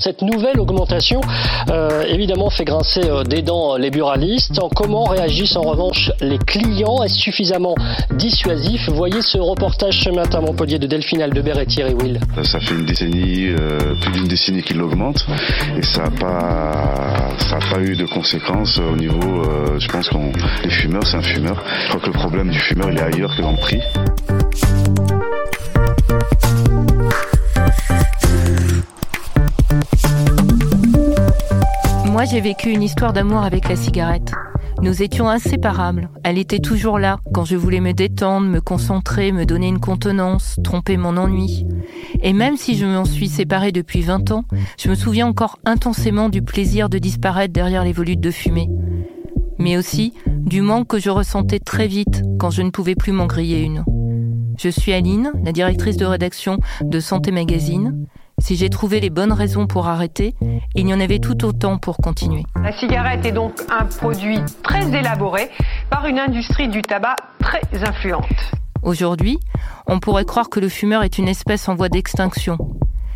Cette nouvelle augmentation, euh, évidemment, fait grincer euh, des dents les buralistes. En comment réagissent en revanche les clients? Est-ce suffisamment dissuasif? Voyez ce reportage ce matin à Montpellier de Delphine Aldebert et Thierry Will. Ça fait une décennie, euh, plus d'une décennie qu'il augmente et ça n'a pas, pas eu de conséquences au niveau, euh, je pense qu'on, les fumeurs, c'est un fumeur. Je crois que le problème du fumeur, il est ailleurs que dans le prix. Moi, j'ai vécu une histoire d'amour avec la cigarette. Nous étions inséparables. Elle était toujours là quand je voulais me détendre, me concentrer, me donner une contenance, tromper mon ennui. Et même si je m'en suis séparée depuis 20 ans, je me souviens encore intensément du plaisir de disparaître derrière les volutes de fumée. Mais aussi du manque que je ressentais très vite quand je ne pouvais plus m'en griller une. Je suis Aline, la directrice de rédaction de Santé Magazine. Si j'ai trouvé les bonnes raisons pour arrêter, il y en avait tout autant pour continuer. La cigarette est donc un produit très élaboré par une industrie du tabac très influente. Aujourd'hui, on pourrait croire que le fumeur est une espèce en voie d'extinction.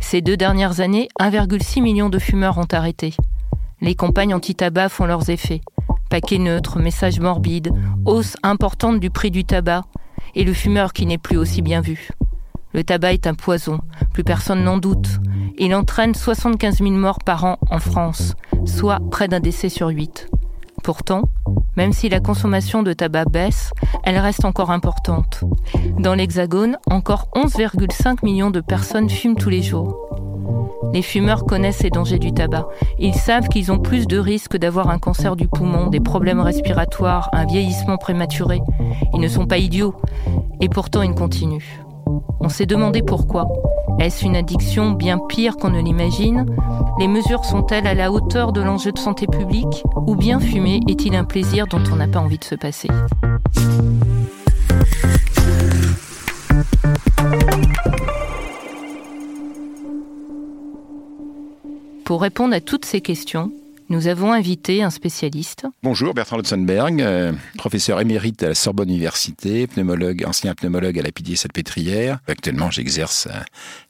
Ces deux dernières années, 1,6 million de fumeurs ont arrêté. Les campagnes anti-tabac font leurs effets. Paquets neutres, messages morbides, hausse importante du prix du tabac, et le fumeur qui n'est plus aussi bien vu. Le tabac est un poison, plus personne n'en doute. Il entraîne 75 000 morts par an en France, soit près d'un décès sur huit. Pourtant, même si la consommation de tabac baisse, elle reste encore importante. Dans l'Hexagone, encore 11,5 millions de personnes fument tous les jours. Les fumeurs connaissent les dangers du tabac. Ils savent qu'ils ont plus de risques d'avoir un cancer du poumon, des problèmes respiratoires, un vieillissement prématuré. Ils ne sont pas idiots. Et pourtant, ils continuent. On s'est demandé pourquoi. Est-ce une addiction bien pire qu'on ne l'imagine? Les mesures sont-elles à la hauteur de l'enjeu de santé publique? Ou bien fumer est-il un plaisir dont on n'a pas envie de se passer? Pour répondre à toutes ces questions, nous avons invité un spécialiste. Bonjour, Bertrand Lutzenberg, euh, professeur émérite à la Sorbonne Université, pneumologue, ancien pneumologue à la Pitié-Salpêtrière. Actuellement, j'exerce à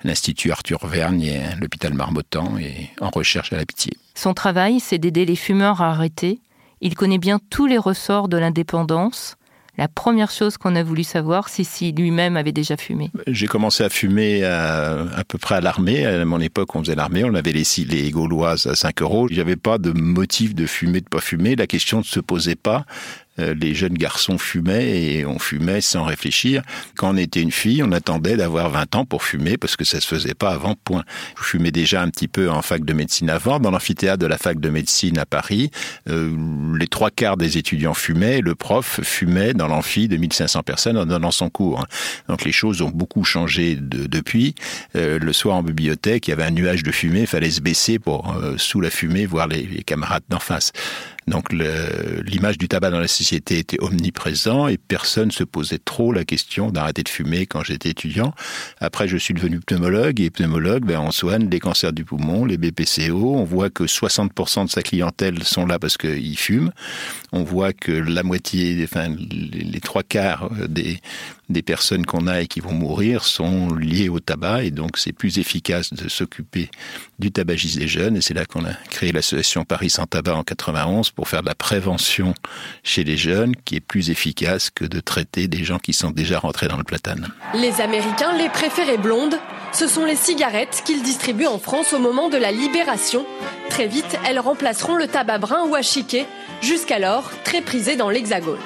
l'Institut Arthur Vergne et à l'hôpital Marmottan et en recherche à la Pitié. Son travail, c'est d'aider les fumeurs à arrêter. Il connaît bien tous les ressorts de l'indépendance, la première chose qu'on a voulu savoir, c'est si lui-même avait déjà fumé. J'ai commencé à fumer à, peu près à l'armée. À mon époque, on faisait l'armée, on avait les, les gauloises à 5 euros. Avait pas de motif de fumer, de pas fumer. La question ne se posait pas. Euh, les jeunes garçons fumaient et on fumait sans réfléchir. Quand on était une fille, on attendait d'avoir 20 ans pour fumer parce que ça se faisait pas avant, point. Je fumais déjà un petit peu en fac de médecine avant. Dans l'amphithéâtre de la fac de médecine à Paris, euh, les trois quarts des étudiants fumaient. Le prof fumait dans l'amphi de 1500 personnes en donnant son cours. Donc les choses ont beaucoup changé de, depuis. Euh, le soir en bibliothèque, il y avait un nuage de fumée, il fallait se baisser pour, sous la fumée, voir les, les camarades d'en face. Donc l'image du tabac dans la société était omniprésent et personne se posait trop la question d'arrêter de fumer quand j'étais étudiant. Après, je suis devenu pneumologue et pneumologue, ben, on soigne les cancers du poumon, les BPCO. On voit que 60% de sa clientèle sont là parce qu'ils fument. On voit que la moitié, enfin les trois quarts des, personnes qu'on a et qui vont mourir sont liées au tabac et donc c'est plus efficace de s'occuper du tabagisme des jeunes et c'est là qu'on a créé l'association Paris sans tabac en 91 pour faire de la prévention chez les jeunes qui est plus efficace que de traiter des gens qui sont déjà rentrés dans le platane. Les Américains les préféraient blondes, ce sont les cigarettes qu'ils distribuent en France au moment de la libération. Très vite, elles remplaceront le tabac brun ou à chiquet, jusqu'alors très prisé dans l'Hexagone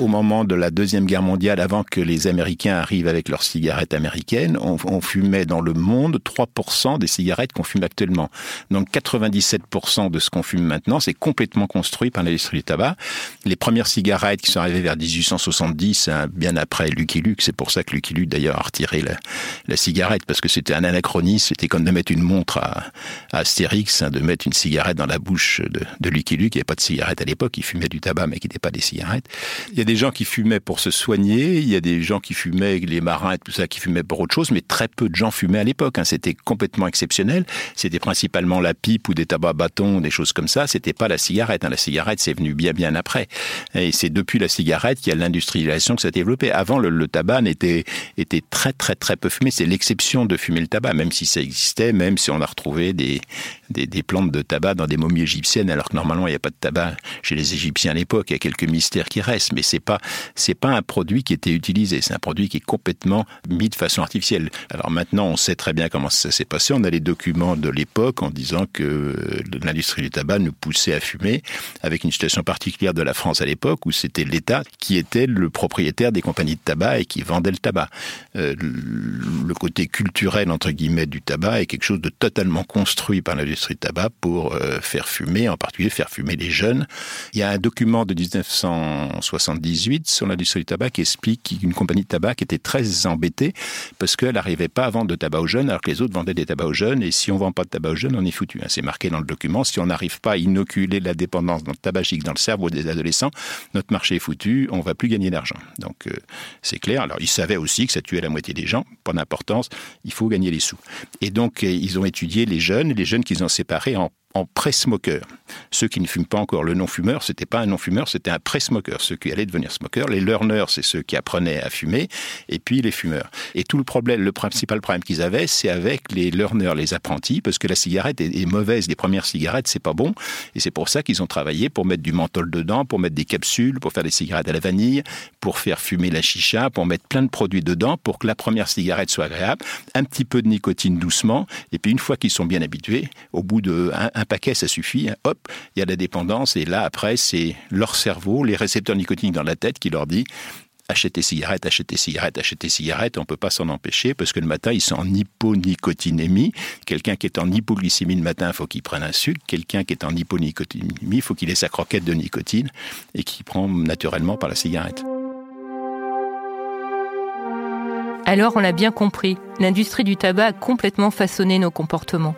au moment de la Deuxième Guerre mondiale, avant que les Américains arrivent avec leurs cigarettes américaines, on, fumait dans le monde 3% des cigarettes qu'on fume actuellement. Donc 97% de ce qu'on fume maintenant, c'est complètement construit par l'industrie du tabac. Les premières cigarettes qui sont arrivées vers 1870, hein, bien après Lucky Luke, c'est pour ça que Lucky Luke d'ailleurs a retiré la, cigarette, parce que c'était un anachronisme, c'était comme de mettre une montre à, à Astérix, hein, de mettre une cigarette dans la bouche de, Lucky Luke. Il n'y avait pas de cigarette à l'époque, il fumait du tabac mais qui n'était pas des cigarettes. Des gens qui fumaient pour se soigner, il y a des gens qui fumaient, les marins et tout ça, qui fumaient pour autre chose, mais très peu de gens fumaient à l'époque. Hein. C'était complètement exceptionnel. C'était principalement la pipe ou des tabacs bâtons, des choses comme ça. C'était pas la cigarette. Hein. La cigarette, c'est venu bien bien après. Et c'est depuis la cigarette qu'il y a l'industrialisation que ça a développé. Avant, le, tabac était, était très très très peu fumé. C'est l'exception de fumer le tabac, même si ça existait, même si on a retrouvé des, des, des plantes de tabac dans des momies égyptiennes, alors que normalement il n'y a pas de tabac chez les Égyptiens à l'époque. Il y a quelques mystères qui restent, mais c'est pas c'est pas un produit qui était utilisé. C'est un produit qui est complètement mis de façon artificielle. Alors maintenant, on sait très bien comment ça s'est passé. On a les documents de l'époque en disant que l'industrie du tabac nous poussait à fumer, avec une situation particulière de la France à l'époque où c'était l'État qui était le propriétaire des compagnies de tabac et qui vendait le tabac. Euh, le côté culturel entre guillemets du tabac est quelque chose de totalement construit par l'industrie du tabac pour euh, faire fumer, en particulier faire fumer les jeunes. Il y a un document de 1978 sur l'industrie du tabac explique qu'une compagnie de tabac était très embêtée parce qu'elle n'arrivait pas à vendre de tabac aux jeunes alors que les autres vendaient des tabacs aux jeunes et si on vend pas de tabac aux jeunes, on est foutu. Hein. C'est marqué dans le document. Si on n'arrive pas à inoculer la dépendance dans le tabagique dans le cerveau des adolescents, notre marché est foutu, on va plus gagner d'argent. Donc euh, c'est clair. Alors ils savaient aussi que ça tuait la moitié des gens, pas d'importance, il faut gagner les sous. Et donc euh, ils ont étudié les jeunes, les jeunes qu'ils ont séparés en en pré-smoker. Ceux qui ne fument pas encore le non-fumeur, c'était pas un non-fumeur, c'était un pré-smoker. Ceux qui allaient devenir smokers. Les learners, c'est ceux qui apprenaient à fumer, et puis les fumeurs. Et tout le problème, le principal problème qu'ils avaient, c'est avec les learners, les apprentis, parce que la cigarette est, mauvaise. Les premières cigarettes, c'est pas bon, et c'est pour ça qu'ils ont travaillé pour mettre du menthol dedans, pour mettre des capsules, pour faire des cigarettes à la vanille, pour faire fumer la chicha, pour mettre plein de produits dedans, pour que la première cigarette soit agréable, un petit peu de nicotine doucement, et puis une fois qu'ils sont bien habitués, au bout de un paquet, ça suffit. Hein. Hop, il y a la dépendance. Et là, après, c'est leur cerveau, les récepteurs nicotiniques dans la tête qui leur dit achetez cigarettes, achetez cigarettes, achetez cigarettes, on peut pas s'en empêcher parce que le matin, ils sont en hyponicotinémie. Quelqu'un qui est en hypoglycémie le matin, il faut qu'il prenne un sucre. Quelqu'un qui est en hyponicotinémie, il faut qu'il ait sa croquette de nicotine et qui prend naturellement par la cigarette. Alors on l'a bien compris, l'industrie du tabac a complètement façonné nos comportements.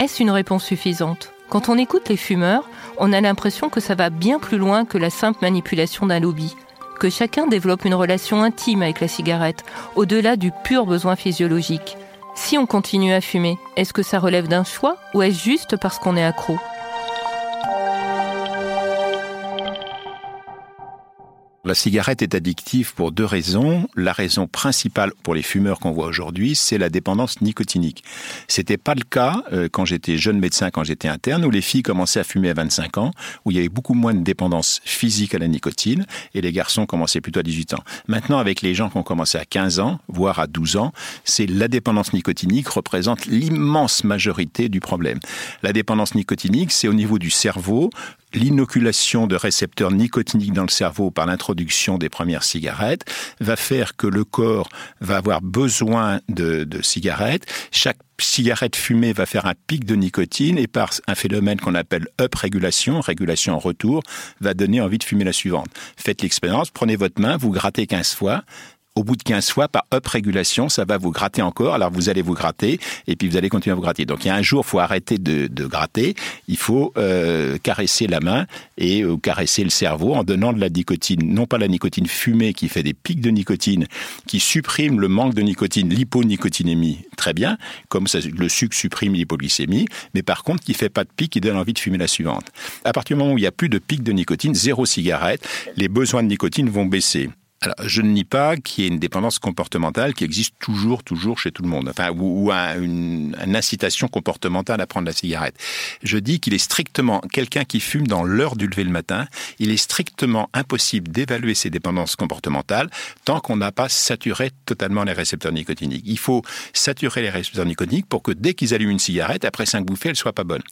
Est-ce une réponse suffisante? Quand on écoute les fumeurs, on a l'impression que ça va bien plus loin que la simple manipulation d'un lobby, que chacun développe une relation intime avec la cigarette, au-delà du pur besoin physiologique. Si on continue à fumer, est-ce que ça relève d'un choix ou est-ce juste parce qu'on est accro? La cigarette est addictive pour deux raisons. La raison principale pour les fumeurs qu'on voit aujourd'hui, c'est la dépendance nicotinique. C'était pas le cas euh, quand j'étais jeune médecin, quand j'étais interne, où les filles commençaient à fumer à 25 ans, où il y avait beaucoup moins de dépendance physique à la nicotine, et les garçons commençaient plutôt à 18 ans. Maintenant, avec les gens qui ont commencé à 15 ans, voire à 12 ans, c'est la dépendance nicotinique représente l'immense majorité du problème. La dépendance nicotinique, c'est au niveau du cerveau, l'inoculation de récepteurs nicotiniques dans le cerveau par l'introduction des premières cigarettes va faire que le corps va avoir besoin de, cigarettes. Chaque cigarette fumée va faire un pic de nicotine et par un phénomène qu'on appelle up régulation, régulation en retour, va donner envie de fumer la suivante. Faites l'expérience, prenez votre main, vous grattez 15 fois, au bout de 15 fois, par up régulation, ça va vous gratter encore. Alors vous allez vous gratter et puis vous allez continuer à vous gratter. Donc il y a un jour, il faut arrêter de, gratter. Il faut euh, caresser la main et euh, caresser le cerveau en donnant de la nicotine. Non pas la nicotine fumée qui fait des pics de nicotine, qui supprime le manque de nicotine, l'hyponicotinémie, très bien, comme ça, le sucre supprime l'hypoglycémie, mais par contre qui fait pas de pic, qui donne envie de fumer la suivante. À partir du moment où il y a plus de pics de nicotine, zéro cigarette, les besoins de nicotine vont baisser. Alors, je ne nie pas qu'il y ait une dépendance comportementale qui existe toujours, toujours chez tout le monde, enfin, ou, une, incitation comportementale à prendre la cigarette. Je dis qu'il est strictement, quelqu'un qui fume dans l'heure du lever le matin, il est strictement impossible d'évaluer ses dépendances comportementales tant qu'on n'a pas saturé totalement les récepteurs nicotiniques. Il faut saturer les récepteurs nicotiniques pour que dès qu'ils allument une cigarette, après cinq bouffées, elle soit pas bonne.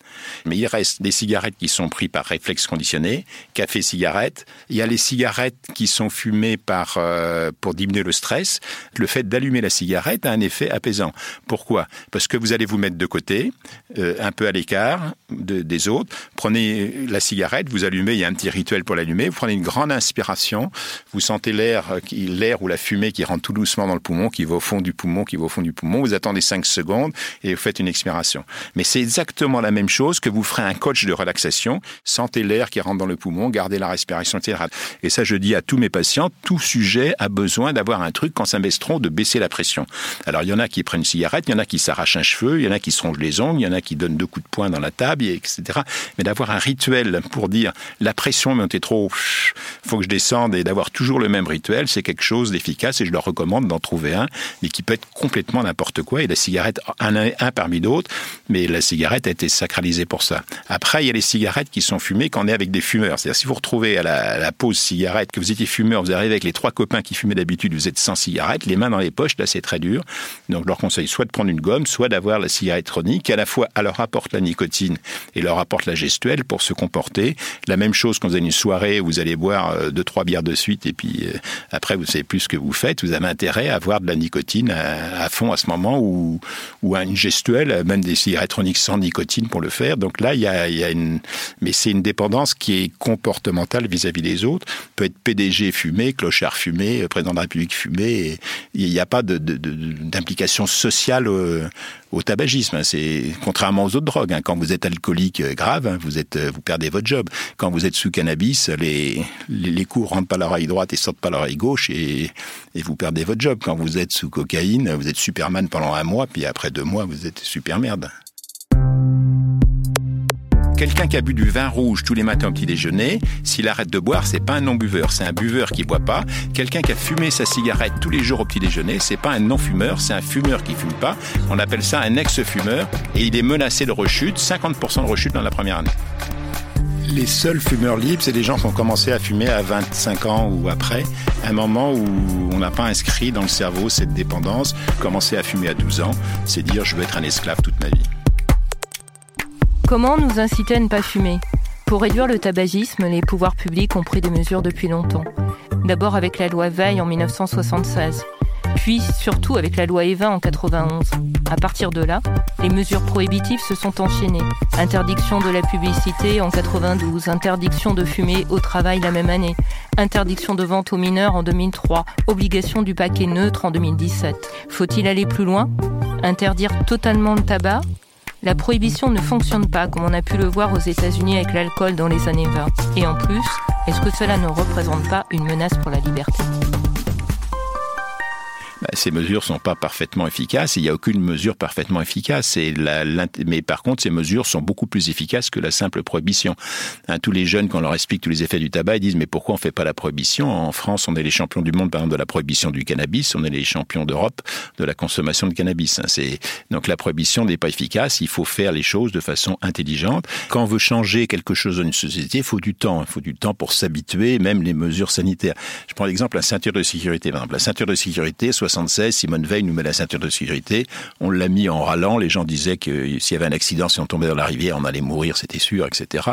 Mais il reste des cigarettes qui sont prises par réflexe conditionné, café, cigarette. Il y a les cigarettes qui sont fumées par euh, pour diminuer le stress, le fait d'allumer la cigarette a un effet apaisant. Pourquoi? Parce que vous allez vous mettre de côté, euh, un peu à l'écart des autres. Prenez la cigarette, vous allumez, il y a un petit rituel pour l'allumer. Vous prenez une grande inspiration, vous sentez l'air, l'air ou la fumée qui rentre tout doucement dans le poumon, qui va au fond du poumon, qui va au fond du poumon. Vous attendez 5 secondes et vous faites une expiration. Mais c'est exactement la même chose que vous ferez un coach de relaxation. Sentez l'air qui rentre dans le poumon, gardez la respiration, etc. Et ça, je dis à tous mes patients, tout sujet a besoin d'avoir un truc quand trop, de baisser la pression. Alors, il y en a qui prennent une cigarette, il y en a qui s'arrachent un cheveu, il y en a qui se rongent les ongles, il y en a qui donnent deux coups de poing dans la table, etc. Mais d'avoir un rituel pour dire la pression est trop, faut que je descende et d'avoir toujours le même rituel, c'est quelque chose d'efficace et je leur recommande d'en trouver un, mais qui peut être complètement n'importe quoi. Et la cigarette, un, un parmi d'autres, mais la cigarette a été sacralisée pour ça. Après, il y a les cigarettes qui sont fumées quand on est avec des fumeurs. C'est-à-dire, si vous retrouvez à la, pause cigarette que vous étiez fumeur, vous arrivez avec les trois copains qui fumaient d'habitude, vous êtes sans cigarette, les mains dans les poches, là, c'est très dur. Donc, je leur conseille soit de prendre une gomme, soit d'avoir la cigarette chronique, qui à la fois leur apporte la nicotine et leur apporte la gestuelle pour se comporter. La même chose quand vous avez une soirée où vous allez boire euh, deux, trois bières de suite et puis euh, après, vous savez plus ce que vous faites. Vous avez intérêt à avoir de la nicotine à, fond à ce moment ou, ou à une gestuelle, même des cigarettes chroniques sans nicotine pour le faire. Donc là, il y a, une, mais c'est une dépendance qui est comportementale vis-à-vis des autres. Peut être PDG fumé, clochard fumé, euh, président de la République fumé. il n'y a pas d'implication sociale au, tabagisme. C'est contrairement aux autres drogues. Hein. Quand vous êtes alcoolique euh, grave, hein, vous êtes, euh, vous perdez votre job. Quand vous êtes sous cannabis, les les, les coups rentrent par l'oreille droite et sortent par l'oreille gauche et, et vous perdez votre job. Quand vous êtes sous cocaïne, vous êtes Superman pendant un mois, puis après deux mois, vous êtes super merde. Quelqu'un qui a bu du vin rouge tous les matins au petit déjeuner, s'il arrête de boire, c'est pas un non-buveur, c'est un buveur qui boit pas. Quelqu'un qui a fumé sa cigarette tous les jours au petit déjeuner, c'est pas un non-fumeur, c'est un fumeur qui fume pas. On appelle ça un ex-fumeur et il est menacé de rechute, 50% de rechute dans la première année. Les seuls fumeurs libres, c'est des gens qui ont commencé à fumer à 25 ans ou après, un moment où on n'a pas inscrit dans le cerveau cette dépendance. Commencer à fumer à 12 ans, c'est dire je veux être un esclave toute ma vie. Comment nous inciter à ne pas fumer? Pour réduire le tabagisme, les pouvoirs publics ont pris des mesures depuis longtemps. D'abord avec la loi Veil en 1976, puis surtout avec la loi Evin en 91. À partir de là, les mesures prohibitives se sont enchaînées. Interdiction de la publicité en 92, interdiction de fumer au travail la même année, interdiction de vente aux mineurs en 2003, obligation du paquet neutre en 2017. Faut-il aller plus loin? Interdire totalement le tabac? La prohibition ne fonctionne pas comme on a pu le voir aux États-Unis avec l'alcool dans les années 20. Et en plus, est-ce que cela ne représente pas une menace pour la liberté? Ces mesures sont pas parfaitement efficaces. Il n'y a aucune mesure parfaitement efficace. Et la, mais par contre, ces mesures sont beaucoup plus efficaces que la simple prohibition. Hein, tous les jeunes, quand on leur explique tous les effets du tabac, ils disent mais pourquoi on fait pas la prohibition? En France, on est les champions du monde, par exemple, de la prohibition du cannabis. On est les champions d'Europe de la consommation de cannabis. Hein, donc la prohibition n'est pas efficace. Il faut faire les choses de façon intelligente. Quand on veut changer quelque chose dans une société, il faut du temps. Il faut du temps pour s'habituer, même les mesures sanitaires. Je prends l'exemple la ceinture de sécurité. Par exemple, la ceinture de sécurité, 76, Simone Veil nous met la ceinture de sécurité. On l'a mis en râlant. Les gens disaient que s'il y avait un accident, si on tombait dans la rivière, on allait mourir, c'était sûr, etc.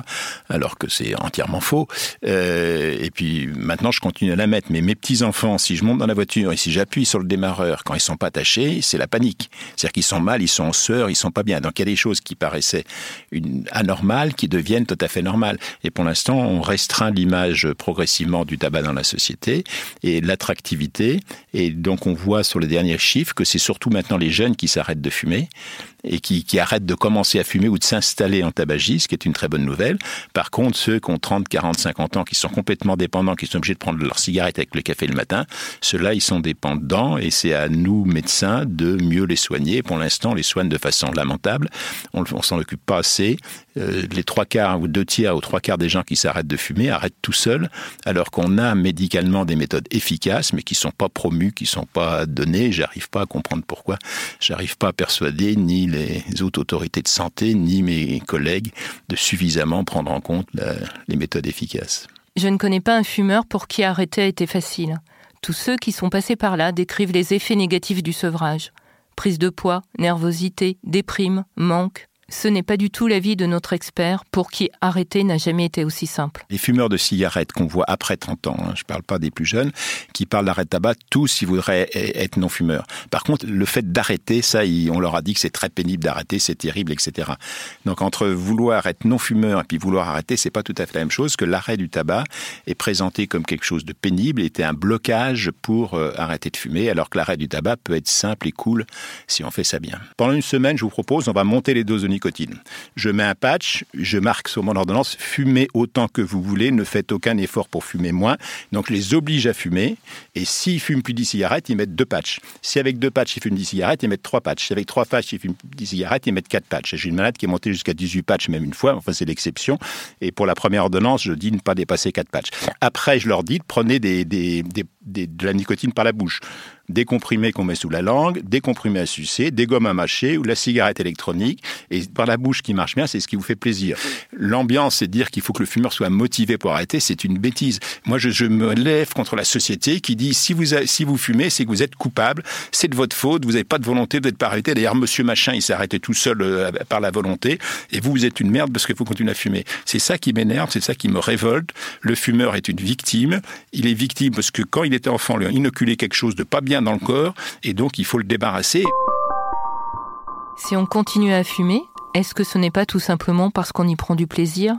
Alors que c'est entièrement faux. Euh, et puis maintenant, je continue à la mettre. Mais mes petits enfants, si je monte dans la voiture et si j'appuie sur le démarreur quand ils sont pas attachés, c'est la panique. C'est-à-dire qu'ils sont mal, ils sont en sueur, ils sont pas bien. Donc il y a des choses qui paraissaient anormales qui deviennent tout à fait normales. Et pour l'instant, on restreint l'image progressivement du tabac dans la société et l'attractivité. Et donc on voit sur les derniers chiffres que c'est surtout maintenant les jeunes qui s'arrêtent de fumer et qui, qui arrêtent de commencer à fumer ou de s'installer en tabagisme, ce qui est une très bonne nouvelle. Par contre, ceux qui ont 30, 40, 50 ans, qui sont complètement dépendants, qui sont obligés de prendre leur cigarette avec le café le matin, ceux-là, ils sont dépendants et c'est à nous, médecins, de mieux les soigner. Pour l'instant, on les soigne de façon lamentable. On, on s'en occupe pas assez. Euh, les trois quarts ou deux tiers ou trois quarts des gens qui s'arrêtent de fumer arrêtent tout seuls, alors qu'on a médicalement des méthodes efficaces, mais qui sont pas promues, qui sont pas données. J'arrive pas à comprendre pourquoi. J'arrive pas à persuader ni les autorités de santé, ni mes collègues de suffisamment prendre en compte les méthodes efficaces. Je ne connais pas un fumeur pour qui arrêter a été facile. Tous ceux qui sont passés par là décrivent les effets négatifs du sevrage. Prise de poids, nervosité, déprime, manque. Ce n'est pas du tout l'avis de notre expert pour qui arrêter n'a jamais été aussi simple. Les fumeurs de cigarettes qu'on voit après 30 ans, hein, je ne parle pas des plus jeunes, qui parlent d'arrêt de tabac, tous ils voudraient e-, être non-fumeurs. Par contre, le fait d'arrêter, ça, on leur a dit que c'est très pénible d'arrêter, c'est terrible, etc. Donc entre vouloir être non-fumeur et puis vouloir arrêter, c'est pas tout à fait la même chose que l'arrêt du tabac est présenté comme quelque chose de pénible, était un blocage pour euh, arrêter de fumer, alors que l'arrêt du tabac peut être simple et cool si on fait ça bien. Pendant une semaine, je vous propose, on va monter les doses nicotine. Je mets un patch, je marque sur mon ordonnance, fumez autant que vous voulez, ne faites aucun effort pour fumer moins. Donc je les oblige à fumer. Et s'ils fument plus 10 cigarettes, ils mettent deux patchs. Si avec deux patchs, ils fument 10 cigarettes, ils mettent trois patchs. Si avec trois patchs, ils fument 10 cigarettes, ils mettent quatre patchs. J'ai une malade qui est montée jusqu'à 18 patchs même une fois, enfin c'est l'exception. Et pour la première ordonnance, je dis ne pas dépasser quatre patchs. Après, je leur dis, prenez des, de la nicotine par la bouche des comprimés qu'on met sous la langue, des comprimés à sucer, des gommes à mâcher ou la cigarette électronique. Et par la bouche qui marche bien, c'est ce qui vous fait plaisir. L'ambiance, c'est dire qu'il faut que le fumeur soit motivé pour arrêter, c'est une bêtise. Moi, je, me lève contre la société qui dit si vous, si vous fumez, c'est que vous êtes coupable, c'est de votre faute, vous n'avez pas de volonté, vous n'êtes pas arrêté. D'ailleurs, monsieur machin, il s'est arrêté tout seul euh, par la volonté, et vous, vous êtes une merde parce qu'il faut continuer à fumer. C'est ça qui m'énerve, c'est ça qui me révolte. Le fumeur est une victime. Il est victime parce que quand il était enfant, lui a inoculé quelque chose de pas bien dans le corps et donc il faut le débarrasser. Si on continue à fumer, est-ce que ce n'est pas tout simplement parce qu'on y prend du plaisir?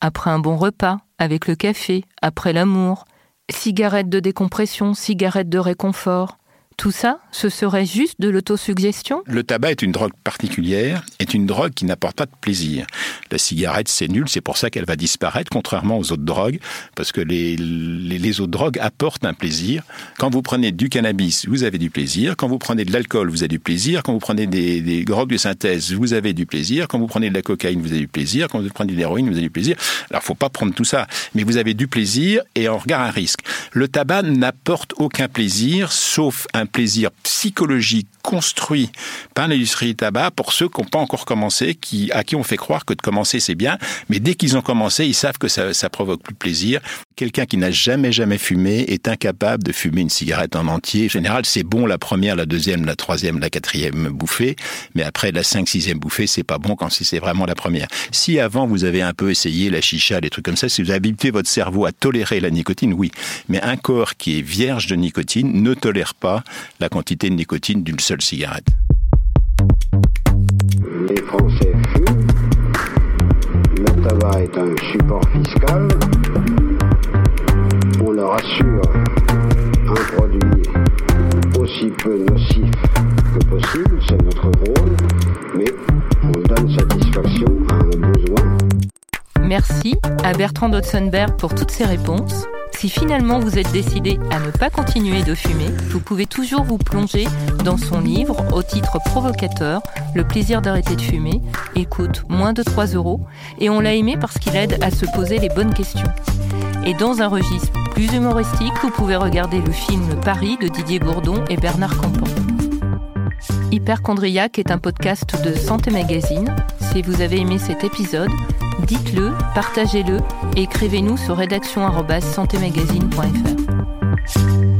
Après un bon repas, avec le café, après l'amour, cigarette de décompression, cigarette de réconfort, tout ça, ce serait juste de l'autosuggestion? Le tabac est une drogue particulière, est une drogue qui n'apporte pas de plaisir. La cigarette, c'est nul, c'est pour ça qu'elle va disparaître, contrairement aux autres drogues, parce que les, les, autres drogues apportent un plaisir. Quand vous prenez du cannabis, vous avez du plaisir. Quand vous prenez de l'alcool, vous avez du plaisir. Quand vous prenez des, drogues de synthèse, vous avez du plaisir. Quand vous prenez de la cocaïne, vous avez du plaisir. Quand vous prenez de l'héroïne, vous avez du plaisir. Alors, faut pas prendre tout ça, mais vous avez du plaisir et on regarde un risque. Le tabac n'apporte aucun plaisir, sauf un un plaisir psychologique construit par l'industrie du tabac pour ceux qui n'ont pas encore commencé, qui, à qui on fait croire que de commencer c'est bien, mais dès qu'ils ont commencé, ils savent que ça, ça provoque plus plaisir. Quelqu'un qui n'a jamais jamais fumé est incapable de fumer une cigarette en entier. En général, c'est bon la première, la deuxième, la troisième, la quatrième bouffée, mais après la cinq, sixième bouffée, c'est pas bon quand c'est vraiment la première. Si avant vous avez un peu essayé la chicha, des trucs comme ça, si vous habitué votre cerveau à tolérer la nicotine, oui. Mais un corps qui est vierge de nicotine ne tolère pas la quantité de nicotine d'une seule cigarette. Les Français fument. Le tabac est un support fiscal. Leur assure un produit aussi peu nocif que possible, c'est notre rôle, mais on donne satisfaction à un besoin. Merci à Bertrand Dotzenberg pour toutes ces réponses. Si finalement vous êtes décidé à ne pas continuer de fumer, vous pouvez toujours vous plonger dans son livre au titre provocateur Le plaisir d'arrêter de fumer. Il coûte moins de 3 euros et on l'a aimé parce qu'il aide à se poser les bonnes questions. Et dans un registre plus humoristique, vous pouvez regarder le film Paris de Didier Bourdon et Bernard Campan. Hyperchondriac est un podcast de Santé Magazine. Si vous avez aimé cet épisode, dites-le, partagez-le et écrivez-nous sur rédaction@santémagazine.fr.